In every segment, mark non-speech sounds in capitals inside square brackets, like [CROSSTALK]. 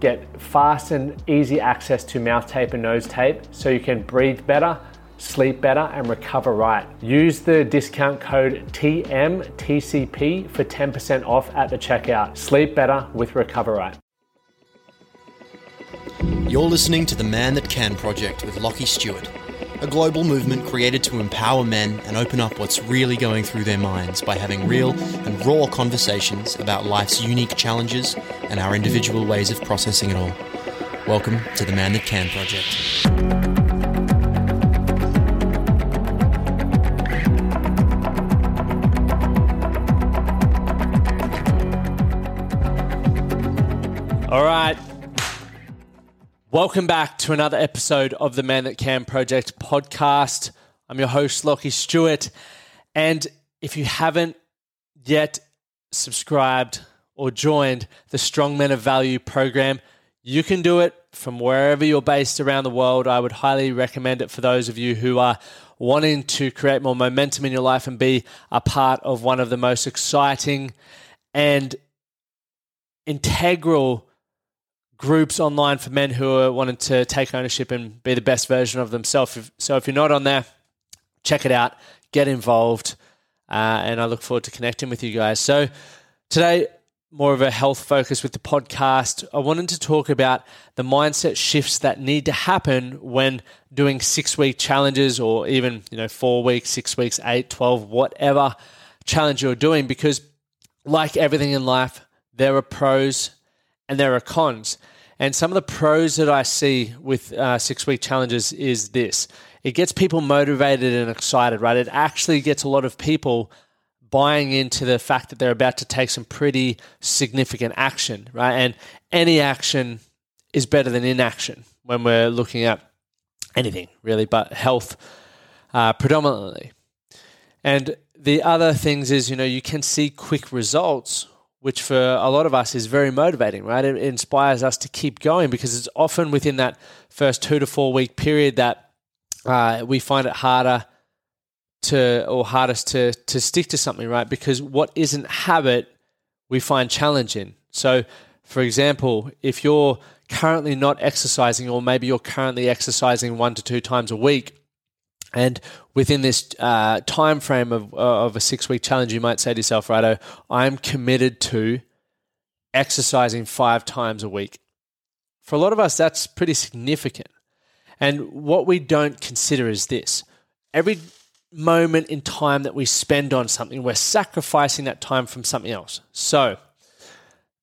get fast and easy access to mouth tape and nose tape so you can breathe better, sleep better, and recover right. Use the discount code TMTCP for 10% off at the checkout. Sleep better with Recover Right. You're listening to the Man That Can project with Lachie Stuart a global movement created to empower men and open up what's really going through their minds by having real and raw conversations about life's unique challenges and our individual ways of processing it all. Welcome to the Man That Can Project. All right, Welcome back to another episode of the Man That Can Project podcast. I'm your host, Lachie Stuart. And if you haven't yet subscribed or joined the Strong Men of Value program, you can do it from wherever you're based around the world. I would highly recommend it for those of you who are wanting to create more momentum in your life and be a part of one of the most exciting and integral groups online for men who are wanting to take ownership and be the best version of themselves. So if you're not on there, check it out, get involved, uh, and I look forward to connecting with you guys. So today, more of a health focus with the podcast. I wanted to talk about the mindset shifts that need to happen when doing six week challenges or even, you know, four weeks, six weeks, eight, 12, whatever challenge you're doing, because like everything in life, there are pros and there are cons. And some of the pros that I see with uh, six week challenges is this it gets people motivated and excited, right? It actually gets a lot of people buying into the fact that they're about to take some pretty significant action, right? And any action is better than inaction when we're looking at anything really, but health uh, predominantly. And the other things is, you know, you can see quick results which for a lot of us is very motivating, right? It inspires us to keep going because it's often within that first two to four week period that uh, we find it harder to or hardest to to stick to something, right? Because what isn't habit, we find challenge in. So, for example, if you're currently not exercising, or maybe you're currently exercising one to two times a week, and within this uh, time frame of, uh, of a six week challenge, you might say to yourself, Righto, I'm committed to exercising five times a week. For a lot of us, that's pretty significant. And what we don't consider is this every moment in time that we spend on something, we're sacrificing that time from something else. So,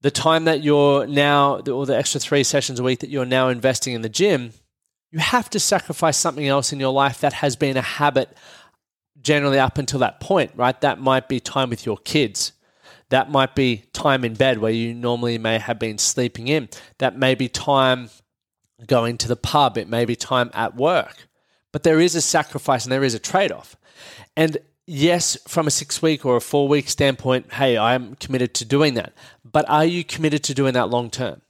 the time that you're now, or the extra three sessions a week that you're now investing in the gym, you have to sacrifice something else in your life that has been a habit generally up until that point, right? That might be time with your kids. That might be time in bed where you normally may have been sleeping in. That may be time going to the pub. It may be time at work. But there is a sacrifice and there is a trade off. And yes, from a six week or a four week standpoint, hey, I'm committed to doing that. But are you committed to doing that long term?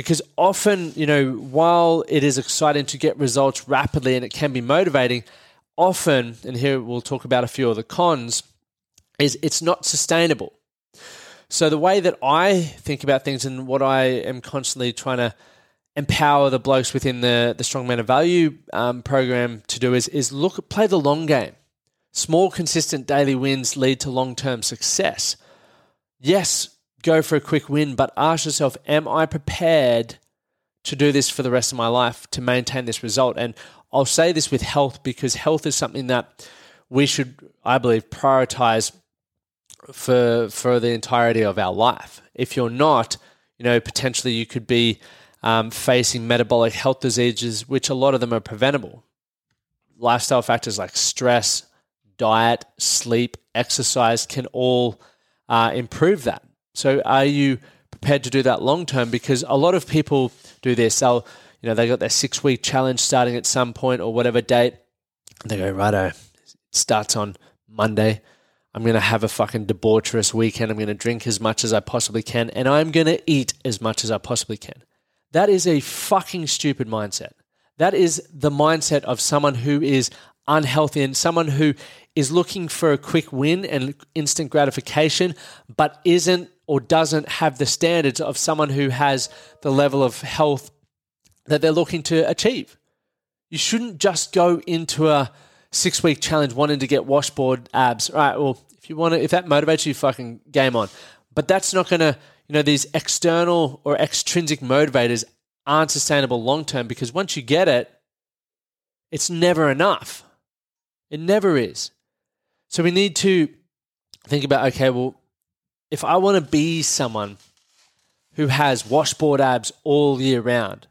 Because often, you know, while it is exciting to get results rapidly and it can be motivating, often, and here we'll talk about a few of the cons, is it's not sustainable. So the way that I think about things and what I am constantly trying to empower the blokes within the the Strong Man of Value um, program to do is is look play the long game. Small, consistent daily wins lead to long term success. Yes, go for a quick win, but ask yourself, am I prepared to do this for the rest of my life to maintain this result? And I'll say this with health because health is something that we should, I believe, prioritize for for the entirety of our life. If you're not, you know, potentially you could be um, facing metabolic health diseases, which a lot of them are preventable. Lifestyle factors like stress, diet, sleep, exercise can all uh, improve that. So, are you prepared to do that long term? Because a lot of people do this. They'll, you know, they got their six week challenge starting at some point or whatever date. They go, righto, it starts on Monday. I'm going to have a fucking debaucherous weekend. I'm going to drink as much as I possibly can, and I'm going to eat as much as I possibly can. That is a fucking stupid mindset. That is the mindset of someone who is unhealthy and someone who is looking for a quick win and instant gratification, but isn't or doesn't have the standards of someone who has the level of health that they're looking to achieve. You shouldn't just go into a six week challenge wanting to get washboard abs. Right, well, if you want to, if that motivates you, fucking game on. But that's not going to, you know, these external or extrinsic motivators aren't sustainable long term because once you get it, it's never enough. It never is. So we need to think about okay, well, if I want to be someone who has washboard abs all year round,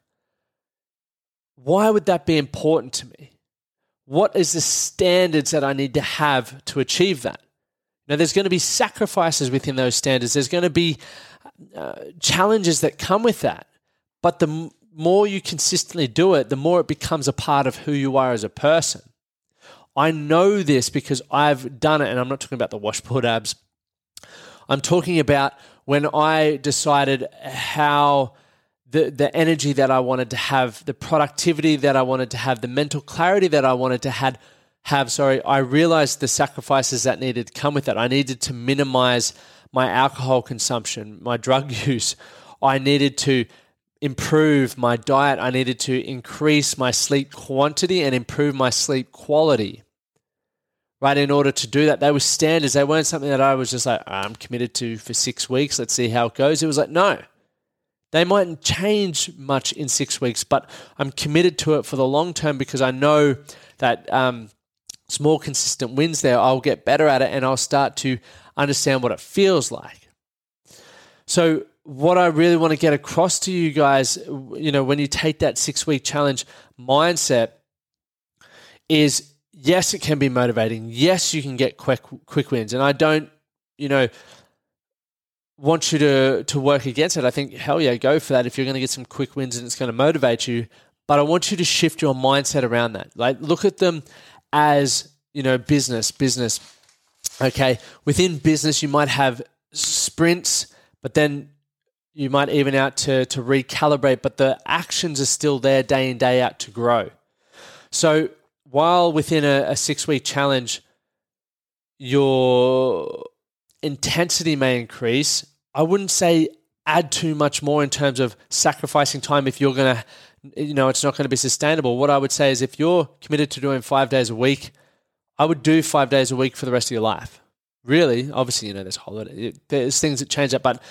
why would that be important to me? What is the standards that I need to have to achieve that? Now, there's going to be sacrifices within those standards. There's going to be uh, challenges that come with that. But the m- more you consistently do it, the more it becomes a part of who you are as a person. I know this because I've done it, and I'm not talking about the washboard abs. I'm talking about when I decided how the, the energy that I wanted to have, the productivity that I wanted to have, the mental clarity that I wanted to have, have sorry, I realized the sacrifices that needed to come with that. I needed to minimize my alcohol consumption, my drug [LAUGHS] use. I needed to improve my diet. I needed to increase my sleep quantity and improve my sleep quality. Right, in order to do that, they were standards. They weren't something that I was just like, I'm committed to for six weeks. Let's see how it goes. It was like, no, they mightn't change much in six weeks, but I'm committed to it for the long term because I know that um, small, consistent wins there, I'll get better at it and I'll start to understand what it feels like. So, what I really want to get across to you guys, you know, when you take that six week challenge mindset, is yes, it can be motivating. Yes, you can get quick quick wins, and I don't, you know, want you to to work against it. I think hell yeah, go for that if you're going to get some quick wins and it's going to motivate you. But I want you to shift your mindset around that. Like look at them as you know business, business. Okay, within business, you might have sprints, but then you might even out to, to recalibrate, but the actions are still there day in, day out to grow. So while within a, a six week challenge, your intensity may increase, I wouldn't say add too much more in terms of sacrificing time if you're going to, you know, it's not going to be sustainable. What I would say is if you're committed to doing five days a week, I would do five days a week for the rest of your life. Really, obviously, you know, there's holiday, there's things that change that, but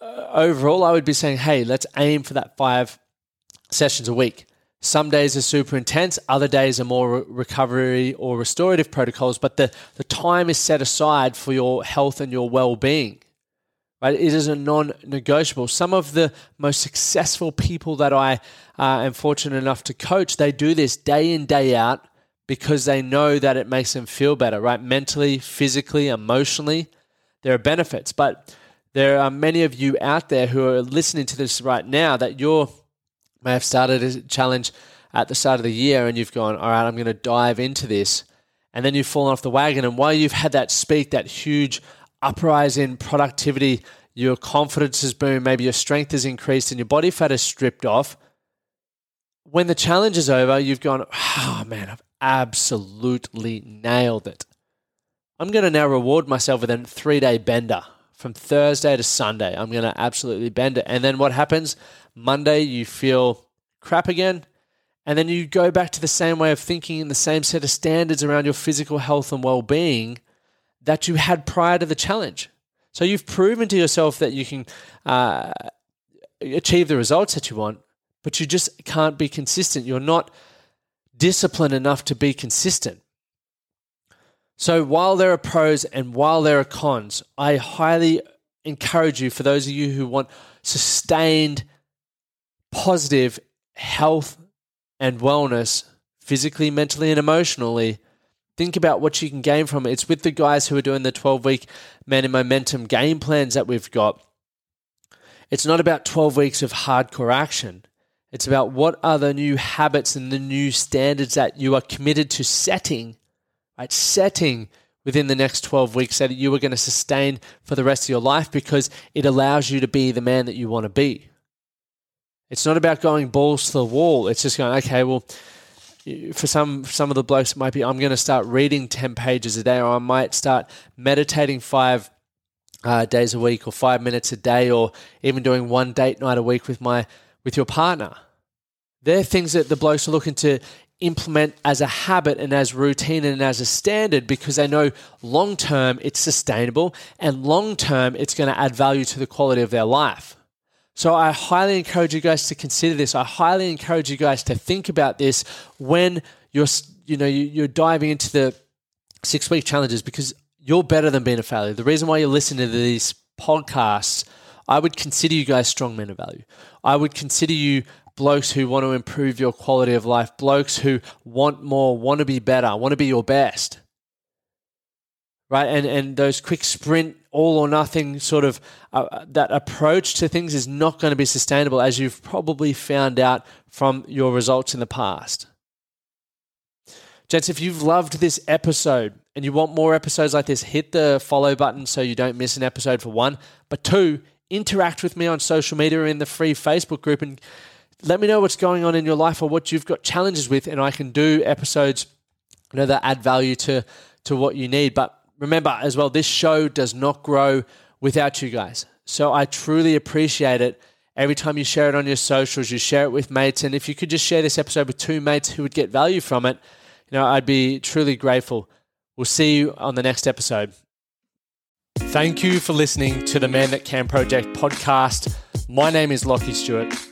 uh, overall, I would be saying, hey, let's aim for that five sessions a week. Some days are super intense, other days are more recovery or restorative protocols, but the, the time is set aside for your health and your well being. Right? It is a non negotiable. Some of the most successful people that I uh, am fortunate enough to coach, they do this day in, day out because they know that it makes them feel better, right? Mentally, physically, emotionally, there are benefits. But there are many of you out there who are listening to this right now that you're may have started a challenge at the start of the year and you've gone, all right, I'm going to dive into this. And then you've fallen off the wagon. And while you've had that speak, that huge uprise in productivity, your confidence has boomed, maybe your strength has increased and your body fat has stripped off. When the challenge is over, you've gone, oh man, I've absolutely nailed it. I'm going to now reward myself with a three day bender from Thursday to Sunday. I'm going to absolutely bend it. And then what happens? Monday, you feel crap again. And then you go back to the same way of thinking and the same set of standards around your physical health and well being that you had prior to the challenge. So you've proven to yourself that you can uh, achieve the results that you want, but you just can't be consistent. You're not disciplined enough to be consistent. So while there are pros and while there are cons, I highly encourage you, for those of you who want sustained, positive health and wellness, physically, mentally, and emotionally, Think about what you can gain from it. It's with the guys who are doing the 12 week Man in Momentum game plans that we've got. It's not about 12 weeks of hardcore action. It's about what are the new habits and the new standards that you are committed to setting? Setting within the next 12 weeks that you are going to sustain for the rest of your life because it allows you to be the man that you want to be. It's not about going balls to the wall. It's just going, okay, well, for some some of the blokes it might be I'm going to start reading 10 pages a day or I might start meditating 5 uh, days a week or 5 minutes a day or even doing one date night a week with my with your partner. They're things that the blokes are looking to implement as a habit and as routine and as a standard because they know long term it's sustainable and long term it's going to add value to the quality of their life. So I highly encourage you guys to consider this. I highly encourage you guys to think about this when you're you know you're diving into the six week challenges because you're better than being a failure. The reason why you're listening to these podcasts, I would consider you guys strong men of value. I would consider you blokes who want to improve your quality of life, blokes who want more, want to be better, want to be your best. Right? And and those quick sprint all or nothing sort of uh, that approach to things is not going to be sustainable as you've probably found out from your results in the past. Gents, if you've loved this episode and you want more episodes like this, hit the follow button so you don't miss an episode for one. But two, interact with me on social media in the free Facebook group and let me know what's going on in your life or what you've got challenges with, and I can do episodes you know, that add value to, to what you need. But remember as well, this show does not grow without you guys. So I truly appreciate it. Every time you share it on your socials, you share it with mates. And if you could just share this episode with two mates who would get value from it, you know, I'd be truly grateful. We'll see you on the next episode. Thank you for listening to the Man That Can Project podcast. My name is Lachie Stuart